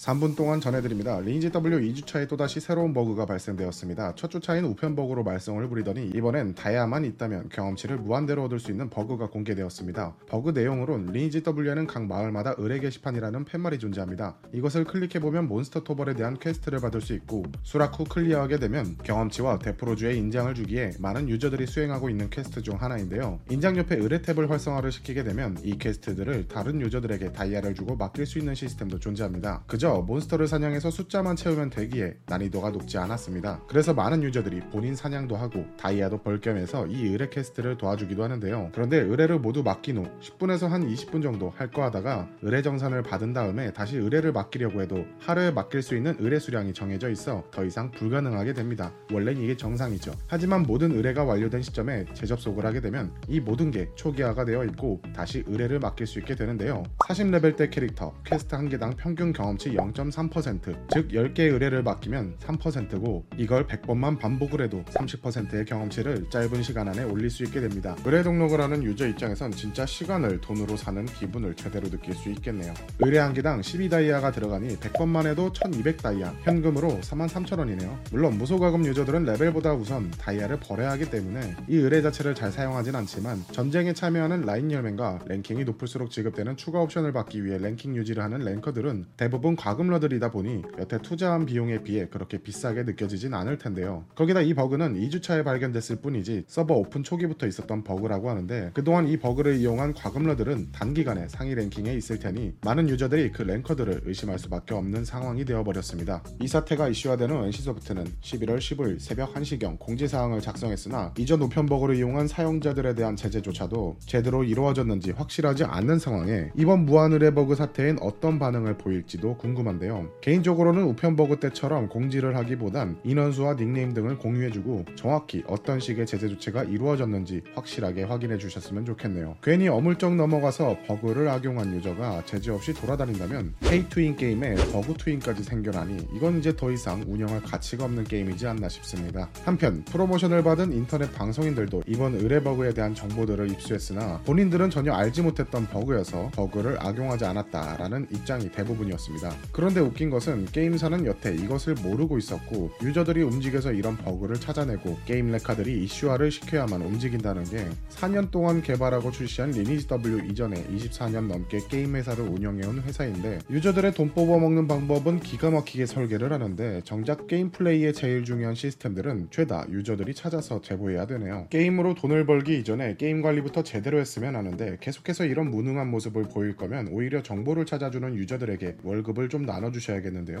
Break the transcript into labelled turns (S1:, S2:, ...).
S1: 3분 동안 전해드립니다. 리니지 W 2주차에 또다시 새로운 버그가 발생되었습니다. 첫 주차인 우편 버그로 말썽을 부리더니 이번엔 다이아만 있다면 경험치를 무한대로 얻을 수 있는 버그가 공개되었습니다. 버그 내용으론 리니지 W에는 각 마을마다 의뢰 게시판이라는 팻말이 존재합니다. 이것을 클릭해보면 몬스터 토벌에 대한 퀘스트를 받을 수 있고 수락 후 클리어하게 되면 경험치와 데포로쥬의 인장을 주기에 많은 유저들이 수행하고 있는 퀘스트 중 하나인데요. 인장 옆에 의뢰 탭을 활성화를 시키게 되면 이 퀘스트들을 다른 유저들에게 다이아를 주고 맡길 수 있는 시스템도 존재합니다. 그저 몬스터를 사냥해서 숫자만 채우면 되기에 난이도가 높지 않았습니다. 그래서 많은 유저들이 본인 사냥도 하고 다이아도 벌 겸해서 이 의뢰 퀘스트를 도와주기도 하는데요. 그런데 의뢰를 모두 맡긴 후 10분에서 한 20분 정도 할 거 하다가 의뢰 정산을 받은 다음에 다시 의뢰를 맡기려고 해도 하루에 맡길 수 있는 의뢰 수량이 정해져 있어 더 이상 불가능하게 됩니다. 원래는 이게 정상이죠. 하지만 모든 의뢰가 완료된 시점에 재접속을 하게 되면 이 모든 게 초기화가 되어 있고 다시 의뢰를 맡길 수 있게 되는데요. 40레벨 대 캐릭터 퀘스트 한 개당 평균 경험치 0.3%, 즉 10개 의뢰를 맡기면 3%고 이걸 100번만 반복을 해도 30%의 경험치를 짧은 시간 안에 올릴 수 있게 됩니다. 의뢰 등록을 하는 유저 입장에선 진짜 시간을 돈으로 사는 기분을 제대로 느낄 수 있겠네요. 의뢰 한 개당 12다이아가 들어가니 100번만 해도 1200다이아, 현금으로 43,000원이네요. 물론 무소과금 유저들은 레벨보다 우선 다이아를 벌어야 하기 때문에 이 의뢰 자체를 잘 사용하진 않지만 전쟁에 참여하는 라인 혈맹과 랭킹이 높을수록 지급되는 추가 옵션을 받기 위해 랭킹 유지를 하는 랭커들은 대부분 과금러들이다 보니 여태 투자한 비용에 비해 그렇게 비싸게 느껴지진 않을 텐데요. 거기다 이 버그는 2주차에 발견됐을 뿐이지 서버 오픈 초기부터 있었던 버그라고 하는데 그동안 이 버그를 이용한 과금러들은 단기간에 상위 랭킹에 있을 테니 많은 유저들이 그 랭커들을 의심할 수밖에 없는 상황이 되어버렸습니다. 이 사태가 이슈화된 후 NC소프트는 11월 15일 새벽 1시경 공지사항을 작성했으나 이전 우편 버그를 이용한 사용자들에 대한 제재조차도 제대로 이루어졌는지 확실하지 않는 상황에 이번 무한 의뢰 버그 사태엔 어떤 반응을 보일지도 궁금한데요. 개인적으로는 우편 버그 때처럼 공지를 하기보단 인원수와 닉네임 등을 공유해주고 정확히 어떤 식의 제재 조치가 이루어졌는지 확실하게 확인해 주셨으면 좋겠네요. 괜히 어물쩍 넘어가서 버그를 악용한 유저가 제재 없이 돌아다닌다면 pay to win 게임에 버그 to win까지 생겨나니 이건 이제 더 이상 운영할 가치가 없는 게임이지 않나 싶습니다. 한편 프로모션을 받은 인터넷 방송인들도 이번 의뢰 버그에 대한 정보들을 입수했으나 본인들은 전혀 알지 못했던 버그여서 버그를 악용하지 않았다라는 입장이 대부분이었습니다. 그런데 웃긴 것은 게임사는 여태 이것을 모르고 있었고 유저들이 움직여서 이런 버그를 찾아내고 게임 레카들이 이슈화를 시켜야만 움직인다는 게 4년 동안 개발하고 출시한 리니지 W 이전에 24년 넘게 게임 회사를 운영해온 회사인데 유저들의 돈 뽑아먹는 방법은 기가 막히게 설계를 하는데 정작 게임 플레이의 제일 중요한 시스템들은 죄다 유저들이 찾아서 제보해야 되네요. 게임으로 돈을 벌기 이전에 게임 관리부터 제대로 했으면 하는데 계속해서 이런 무능한 모습을 보일 거면 오히려 정보를 찾아주는 유저들에게 월급을 좀 나눠주셔야겠는데요.